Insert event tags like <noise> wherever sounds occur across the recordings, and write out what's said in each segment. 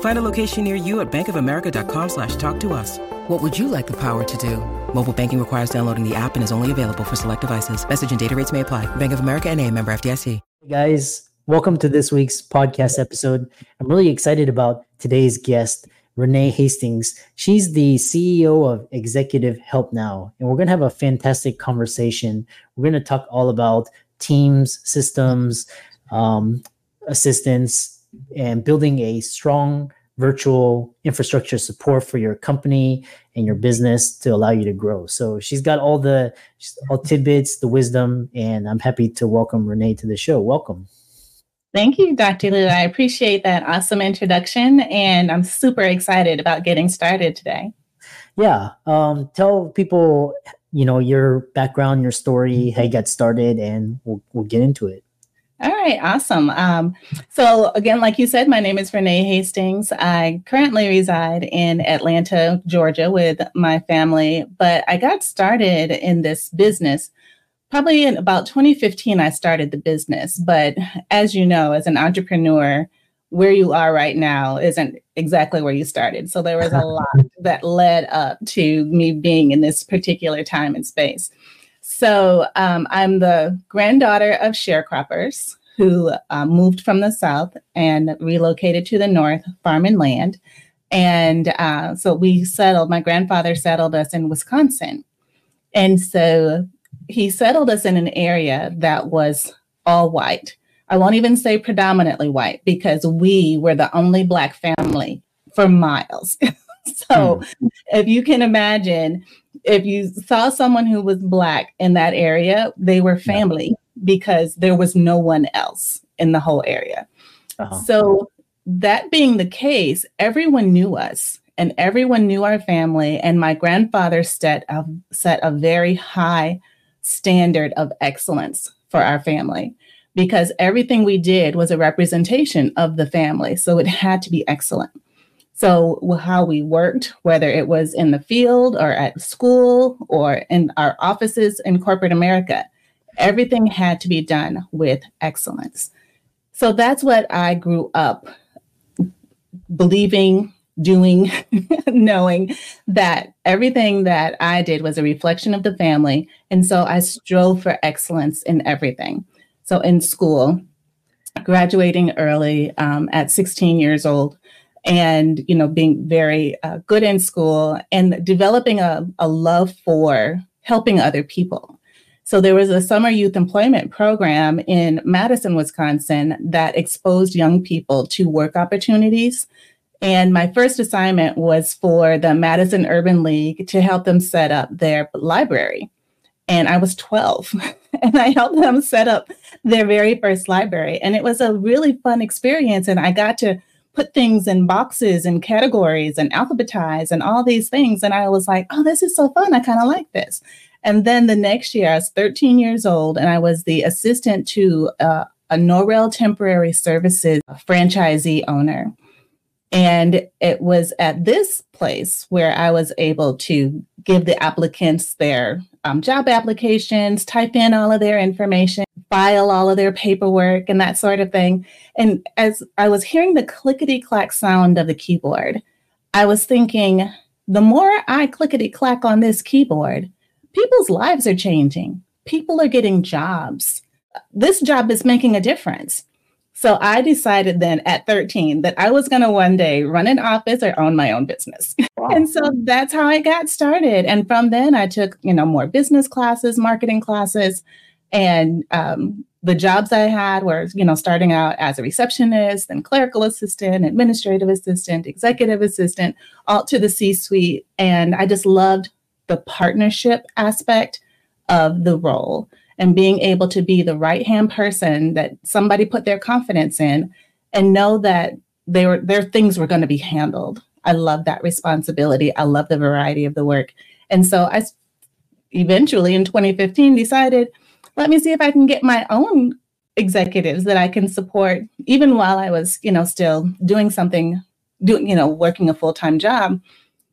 Find a location near you at bankofamerica.com slash talk to us. What would you like the power to do? Mobile banking requires downloading the app and is only available for select devices. Message and data rates may apply. Bank of America and a member FDIC. Hey guys, welcome to this week's podcast episode. I'm really excited about today's guest, Renee Hastings. She's the CEO of Executive Help Now, and we're going to have a fantastic conversation. We're going to talk all about teams, systems, um, assistance, and building a strong virtual infrastructure support for your company and your business to allow you to grow. So she's got all the all tidbits, the wisdom, and I'm happy to welcome Renee to the show. Welcome. Thank you, Dr. Lou. I appreciate that awesome introduction, and I'm super excited about getting started today. Yeah, um, tell people, you know, your background, your story, how you got started, and we'll we'll get into it. All right, awesome. Um, so, again, like you said, my name is Renee Hastings. I currently reside in Atlanta, Georgia, with my family, but I got started in this business probably in about 2015. I started the business, but as you know, as an entrepreneur, where you are right now isn't exactly where you started. So, there was a <laughs> lot that led up to me being in this particular time and space. So um, I'm the granddaughter of sharecroppers who uh, moved from the south and relocated to the north, farm and land. And uh, so we settled, my grandfather settled us in Wisconsin. And so he settled us in an area that was all white. I won't even say predominantly white because we were the only Black family for miles. <laughs> <laughs> so hmm. if you can imagine, if you saw someone who was black in that area, they were family yeah. because there was no one else in the whole area. Uh-huh. So that being the case, everyone knew us and everyone knew our family. And my grandfather set a, set a very high standard of excellence for our family because everything we did was a representation of the family. So it had to be excellent. So, how we worked, whether it was in the field or at school or in our offices in corporate America, everything had to be done with excellence. So, that's what I grew up believing, doing, <laughs> knowing that everything that I did was a reflection of the family. And so I strove for excellence in everything. So, in school, graduating early um, at 16 years old, and you know being very uh, good in school and developing a, a love for helping other people. So there was a summer youth employment program in madison wisconsin that exposed young people to work opportunities. And my first assignment was for the madison urban league to help them set up their library. And i was 12 <laughs> and i helped them set up their very first library. And it was a really fun experience and i got to put things in boxes and categories and alphabetize and all these things. And I was like, oh, this is so fun. I kind of like this. And then the next year, I was 13 years old and I was the assistant to uh, a Norrell Temporary Services franchisee owner. And it was at this place where I was able to give the applicants their um, job applications, type in all of their information, file all of their paperwork, and that sort of thing. And as I was hearing the clickety clack sound of the keyboard, I was thinking, the more I clickety clack on this keyboard, people's lives are changing. People are getting jobs. This job is making a difference. So I decided then at 13 that I was going to one day run an office or own my own business. Wow. and so that's how I got started. And from then I took, you know, more business classes, marketing classes, and um, the jobs I had were, you know, starting out as a receptionist, then clerical assistant, administrative assistant, executive assistant, all to the C-suite. And I just loved the partnership aspect of the role and being able to be the right hand person that somebody put their confidence in and know that they were, their things were going to be handled. I love that responsibility. I love the variety of the work. And so I eventually in 2015 decided, let me see if I can get my own executives that I can support even while I was, you know, still doing something, doing, you know, working a full-time job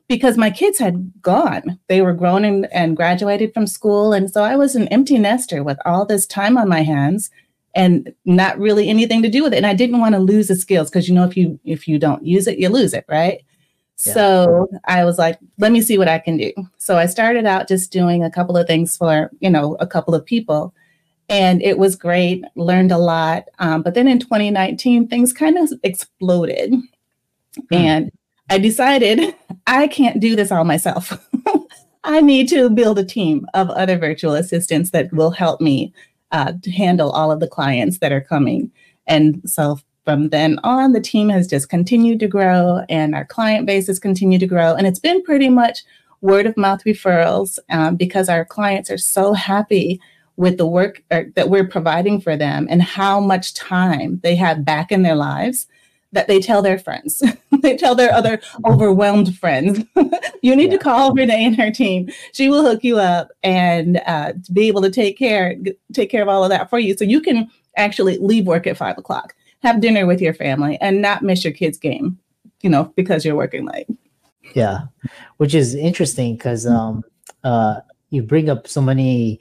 because my kids had gone. They were grown and, and graduated from school. And so I was an empty nester with all this time on my hands and not really anything to do with it. And I didn't want to lose the skills because you know if you if you don't use it, you lose it, right? Yeah. So I was like, let me see what I can do. So I started out just doing a couple of things for, you know, a couple of people. And it was great, learned a lot. Um, but then in 2019, things kind of exploded. Mm. And I decided <laughs> I can't do this all myself. <laughs> I need to build a team of other virtual assistants that will help me uh, to handle all of the clients that are coming. And so from then on, the team has just continued to grow and our client base has continued to grow. And it's been pretty much word of mouth referrals um, because our clients are so happy with the work uh, that we're providing for them and how much time they have back in their lives that they tell their friends. <laughs> they tell their other overwhelmed friends, <laughs> you need yeah. to call Renee and her team. She will hook you up and uh, be able to take care take care of all of that for you, so you can actually leave work at five o'clock, have dinner with your family, and not miss your kids' game. You know, because you're working late. Yeah, which is interesting because um, uh, you bring up so many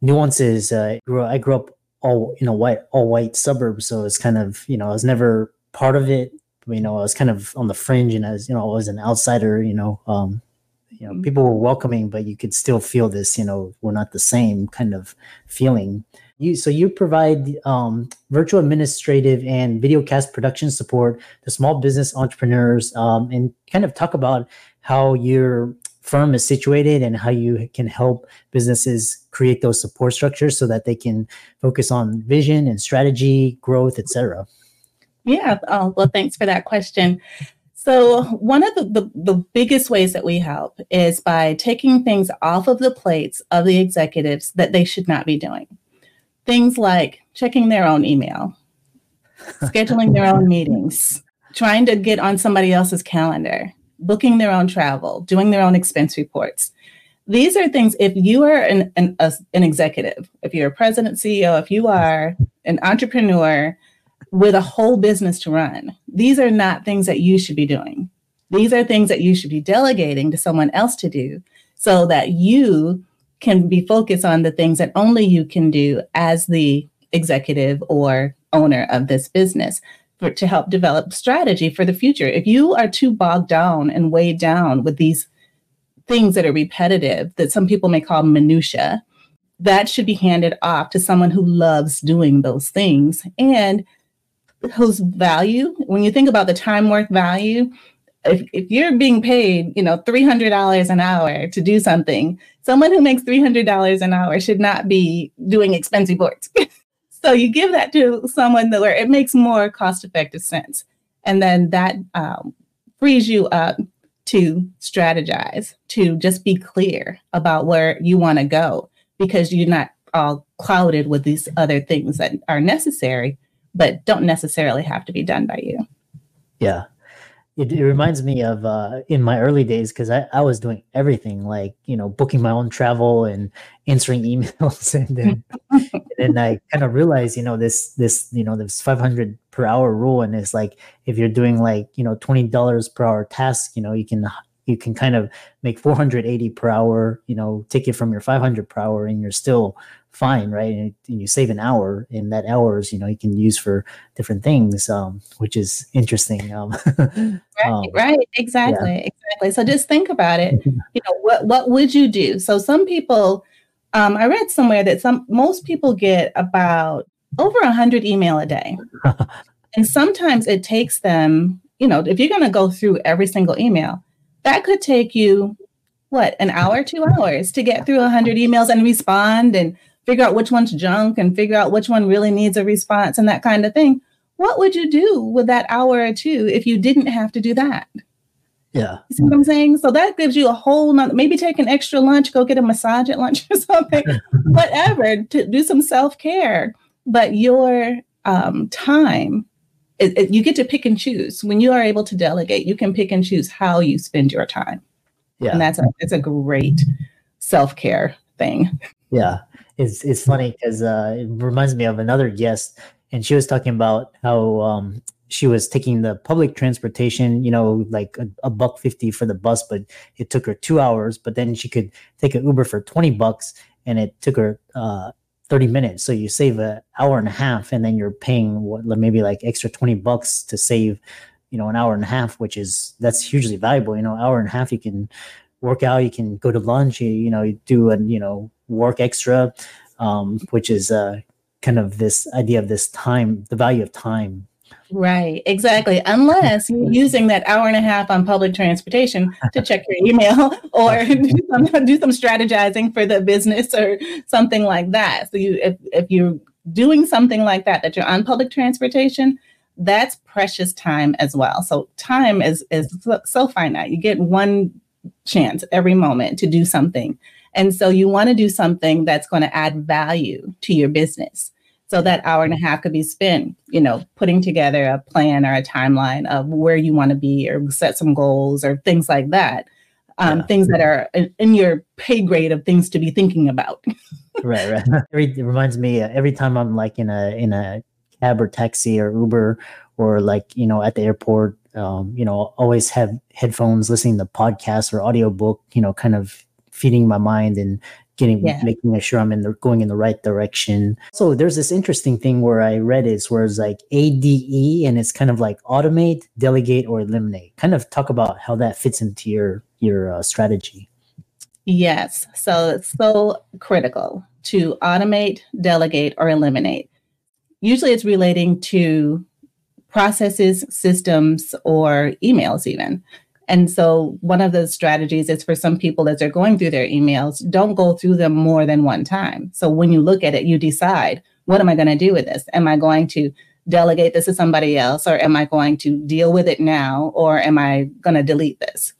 nuances. Uh, I grew up all in a white all white suburbs, so it's kind of you know I was never part of it. You know, I was kind of on the fringe, and as you know, I was an outsider. You know, um, you know, mm-hmm. people were welcoming, but you could still feel this. You know, we're not the same kind of feeling. You so you provide um, virtual administrative and video cast production support to small business entrepreneurs, um, and kind of talk about how your firm is situated and how you can help businesses create those support structures so that they can focus on vision and strategy, growth, etc. Yeah. Oh, well, thanks for that question. So, one of the, the, the, biggest ways that we help is by taking things off of the plates of the executives that they should not be doing. Things like checking their own email, <laughs> scheduling their own meetings, trying to get on somebody else's calendar, booking their own travel, doing their own expense reports. These are things, if you are an, an, a, an executive, if you're a president, CEO, if you are an entrepreneur, with a whole business to run. These are not things that you should be doing. These are things that you should be delegating to someone else to do so that you can be focused on the things that only you can do as the executive or owner of this business for, to help develop strategy for the future. If you are too bogged down and weighed down with these things that are repetitive, that some people may call minutia, that should be handed off to someone who loves doing those things and whose value, when you think about the time worth value, if, if you're being paid, you know, $300 an hour to do something, someone who makes $300 an hour should not be doing expensive work. <laughs> so you give that to someone that where it makes more cost effective sense. And then that um, frees you up to strategize, to just be clear about where you want to go because you're not all clouded with these other things that are necessary but don't necessarily have to be done by you. Yeah. It, it reminds me of uh, in my early days because I, I was doing everything like you know booking my own travel and answering <laughs> emails and then and then I kind of realized you know this this you know this 500 per hour rule and it's like if you're doing like you know $20 per hour task you know you can you can kind of make 480 per hour you know take it from your 500 per hour and you're still fine, right? And, you save an hour, and that hours, you know, you can use for different things, um, which is interesting. Um, <laughs> right, um, right, exactly, yeah. exactly. So just think about it. <laughs> you know, what what would you do? So some people, um, I read somewhere that some most people get about over a 100 email a day. <laughs> and sometimes it takes them, you know, if you're going to go through every single email, that could take you what, an hour, 2 hours to get through a 100 emails and respond and figure out which one's junk and figure out which one really needs a response and that kind of thing. What would you do with that hour or two if you didn't have to do that? Yeah. You see what I'm saying? So that gives you a whole nother, maybe take an extra lunch, go get a massage at lunch or <laughs> something, <laughs> whatever, to do some self care. But your um, time, it, it, you get to pick and choose. When you are able to delegate, you can pick and choose how you spend your time. Yeah. And that's a, it's a great self care thing. Yeah. It's, it's funny because uh, it reminds me of another guest, and she was talking about how um, she was taking the public transportation, you know, like a, a, buck fifty for the bus, but it took her two hours. But then she could take an Uber for twenty bucks, and it took her uh, thirty minutes. So you save an hour and a half, and then you're paying what maybe like extra twenty bucks to save, you know, an hour and a half, which is that's hugely valuable. You know, hour and a half you can work out, you can go to lunch, you, you know, you do and you know work extra, um, which is uh, kind of this idea of this time, the value of time Right, exactly. Unless you're <laughs> using that hour and a half on public transportation to <laughs> check your email <laughs> or do some, do some strategizing for the business or something like that. So you if, if you're doing something like that, that you're on public transportation, that's precious time as well. So time is is so, so finite. You get one chance every moment to do something. And so you want to do something that's going to add value to your business. So that hour and a half could be spent, you know, putting together a plan or a timeline of where you want to be or set some goals or things like that. Um, yeah. Things that are in your pay grade of things to be thinking about. <laughs> right, right. <laughs> Every, it reminds me uh, every time I'm like in a in a cab or taxi or Uber or like you know at the airport, um, you know, always have headphones, listening to podcasts or audiobook, you know, kind of feeding my mind and getting yeah. making sure I'm in the going in the right direction. So there's this interesting thing where I read is where it's like ADE and it's kind of like automate, delegate, or eliminate. Kind of talk about how that fits into your your uh, strategy. Yes, so it's so critical to automate, delegate, or eliminate. Usually, it's relating to processes, systems, or emails, even. And so, one of the strategies is for some people as they're going through their emails, don't go through them more than one time. So, when you look at it, you decide, what am I going to do with this? Am I going to delegate this to somebody else, or am I going to deal with it now, or am I going to delete this?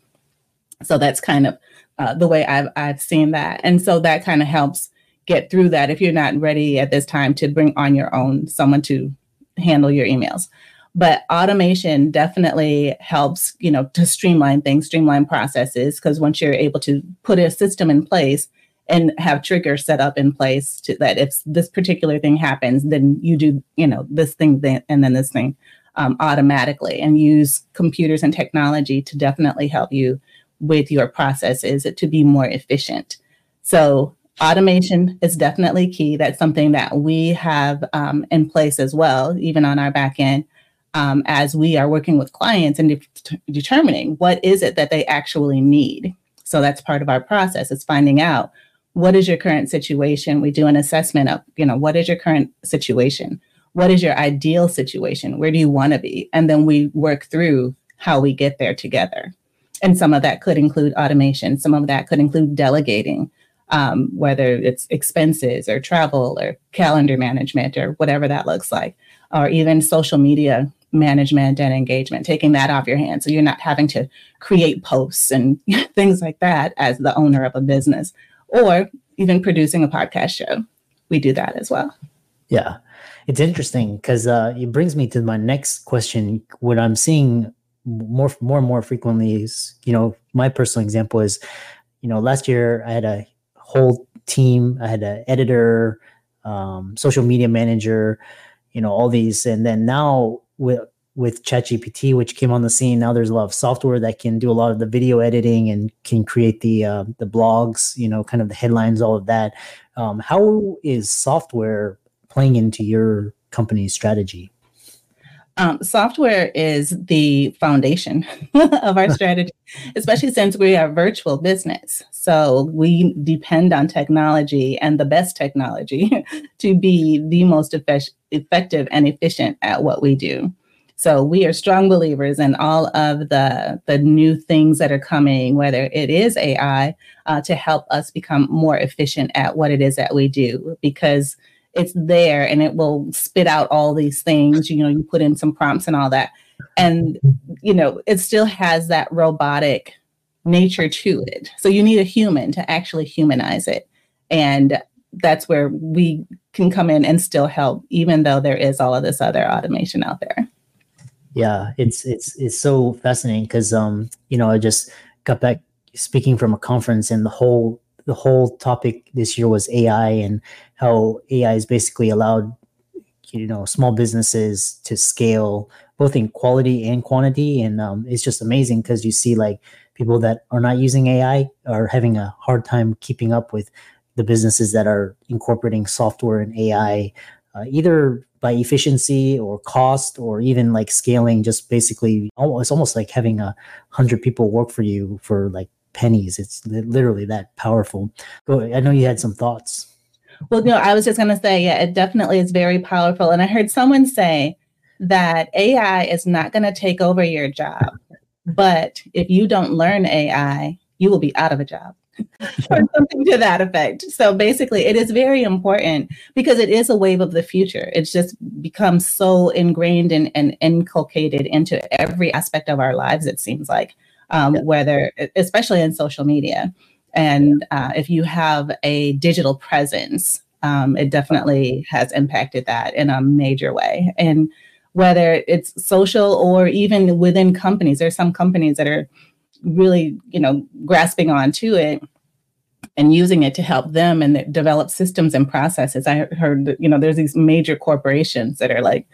So, that's kind of uh, the way I've, I've seen that. And so, that kind of helps get through that if you're not ready at this time to bring on your own someone to handle your emails. But automation definitely helps you know to streamline things streamline processes because once you're able to put a system in place and have triggers set up in place to that if this particular thing happens then you do you know this thing then, and then this thing um, automatically and use computers and technology to definitely help you with your processes to be more efficient. So automation is definitely key that's something that we have um, in place as well even on our back end um, as we are working with clients and de- determining what is it that they actually need. So that's part of our process is finding out what is your current situation. We do an assessment of, you know, what is your current situation? What is your ideal situation? Where do you want to be? And then we work through how we get there together. And some of that could include automation. Some of that could include delegating, um, whether it's expenses or travel or calendar management or whatever that looks like, or even social media management and engagement, taking that off your hands. So you're not having to create posts and <laughs> things like that as the owner of a business or even producing a podcast show. We do that as well. Yeah. It's interesting because uh, it brings me to my next question. What I'm seeing more, more and more frequently is, you know, my personal example is, you know, last year I had a whole team. I had an editor, um, social media manager, you know, all these, and then now with with ChatGPT, which came on the scene. Now there's a lot of software that can do a lot of the video editing and can create the uh, the blogs, you know, kind of the headlines, all of that. Um, how is software playing into your company's strategy? Um, software is the foundation <laughs> of our strategy, especially since we are virtual business. So we depend on technology and the best technology <laughs> to be the most effect- effective and efficient at what we do. So we are strong believers in all of the, the new things that are coming, whether it is AI, uh, to help us become more efficient at what it is that we do, because it's there and it will spit out all these things. You know, you put in some prompts and all that. And, you know, it still has that robotic nature to it. So you need a human to actually humanize it. And that's where we can come in and still help, even though there is all of this other automation out there. Yeah, it's it's it's so fascinating because um you know I just got back speaking from a conference and the whole the whole topic this year was AI and how AI is basically allowed you know small businesses to scale both in quality and quantity. And um, it's just amazing because you see like people that are not using AI are having a hard time keeping up with the businesses that are incorporating software and AI uh, either by efficiency or cost or even like scaling just basically it's almost like having a hundred people work for you for like pennies. It's literally that powerful. Go i know you had some thoughts well no i was just going to say yeah it definitely is very powerful and i heard someone say that ai is not going to take over your job but if you don't learn ai you will be out of a job <laughs> or something to that effect. So basically, it is very important because it is a wave of the future. It's just become so ingrained and, and inculcated into every aspect of our lives, it seems like, um, yeah. whether, especially in social media. And uh, if you have a digital presence, um, it definitely has impacted that in a major way. And whether it's social or even within companies, there's some companies that are really, you know, grasping on to it and using it to help them and develop systems and processes. I heard you know, there's these major corporations that are like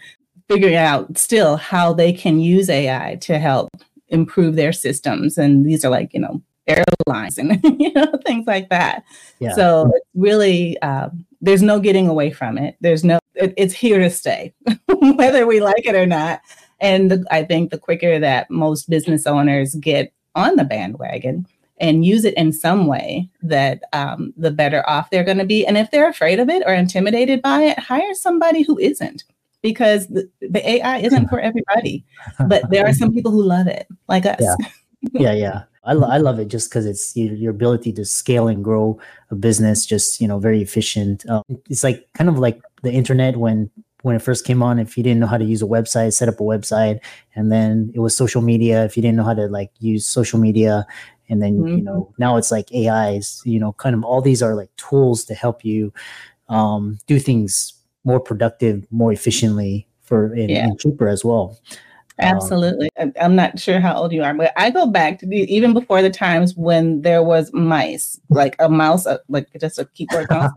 figuring out still how they can use AI to help improve their systems. And these are like, you know, airlines and <laughs> you know things like that. Yeah. So really, uh, there's no getting away from it. There's no, it, it's here to stay, <laughs> whether we like it or not. And the, I think the quicker that most business owners get on the bandwagon, and use it in some way that um, the better off they're going to be. And if they're afraid of it or intimidated by it, hire somebody who isn't because the, the AI isn't <laughs> for everybody. But there are some people who love it, like us. Yeah, yeah. yeah. I, lo- I love it just because it's your, your, ability to scale and grow a business, just you know, very efficient. Uh, it's like kind of like the internet when when it first came on if you didn't know how to use a website set up a website and then it was social media if you didn't know how to like use social media and then mm-hmm. you know now it's like ais you know kind of all these are like tools to help you um, do things more productive more efficiently for and, yeah. and cheaper as well um, absolutely um, i'm not sure how old you are but i go back to the, even before the times when there was mice like a mouse uh, like just a keyboard mouse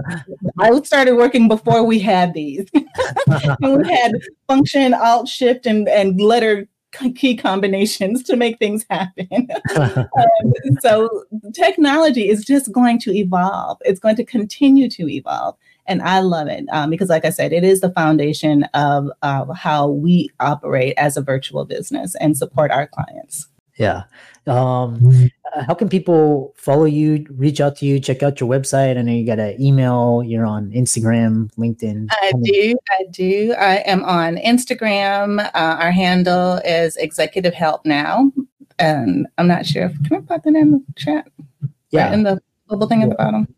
<laughs> i started working before we had these <laughs> and we had function alt shift and and letter key combinations to make things happen. <laughs> um, so technology is just going to evolve. It's going to continue to evolve. And I love it um, because, like I said, it is the foundation of uh, how we operate as a virtual business and support our clients. Yeah. Um, mm-hmm. uh, how can people follow you, reach out to you, check out your website? I know you got an email, you're on Instagram, LinkedIn. I do. I do. I am on Instagram. Uh, our handle is Executive Help Now. And I'm not sure if, can I put that in the chat? Yeah. Right in the little thing at the bottom.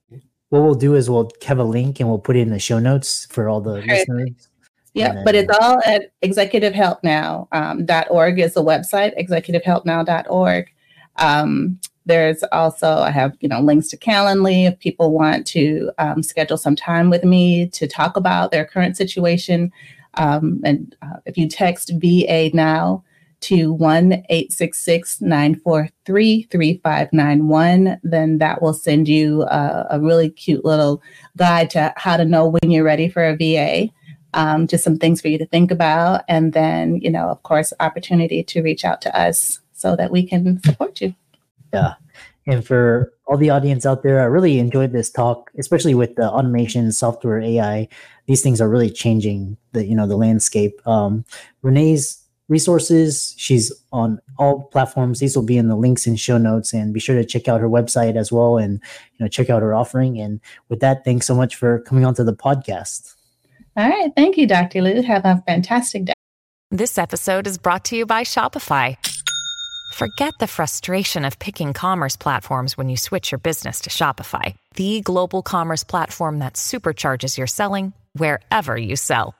What we'll do is we'll have a link and we'll put it in the show notes for all the right. listeners. Yeah, but it's all at executivehelpnow.org um, is the website, executivehelpnow.org. Um, there's also, I have, you know, links to Calendly if people want to um, schedule some time with me to talk about their current situation. Um, and uh, if you text VA now to 1 866 943 3591, then that will send you a, a really cute little guide to how to know when you're ready for a VA um, just some things for you to think about. And then, you know, of course, opportunity to reach out to us so that we can support you. Yeah. And for all the audience out there, I really enjoyed this talk, especially with the automation, software, AI. These things are really changing the you know the landscape. Um, Renee's resources, she's on all platforms. These will be in the links and show notes, and be sure to check out her website as well, and you know check out her offering. And with that, thanks so much for coming onto the podcast. All right, thank you, Dr. Liu. Have a fantastic day. This episode is brought to you by Shopify. Forget the frustration of picking commerce platforms when you switch your business to Shopify, the global commerce platform that supercharges your selling wherever you sell.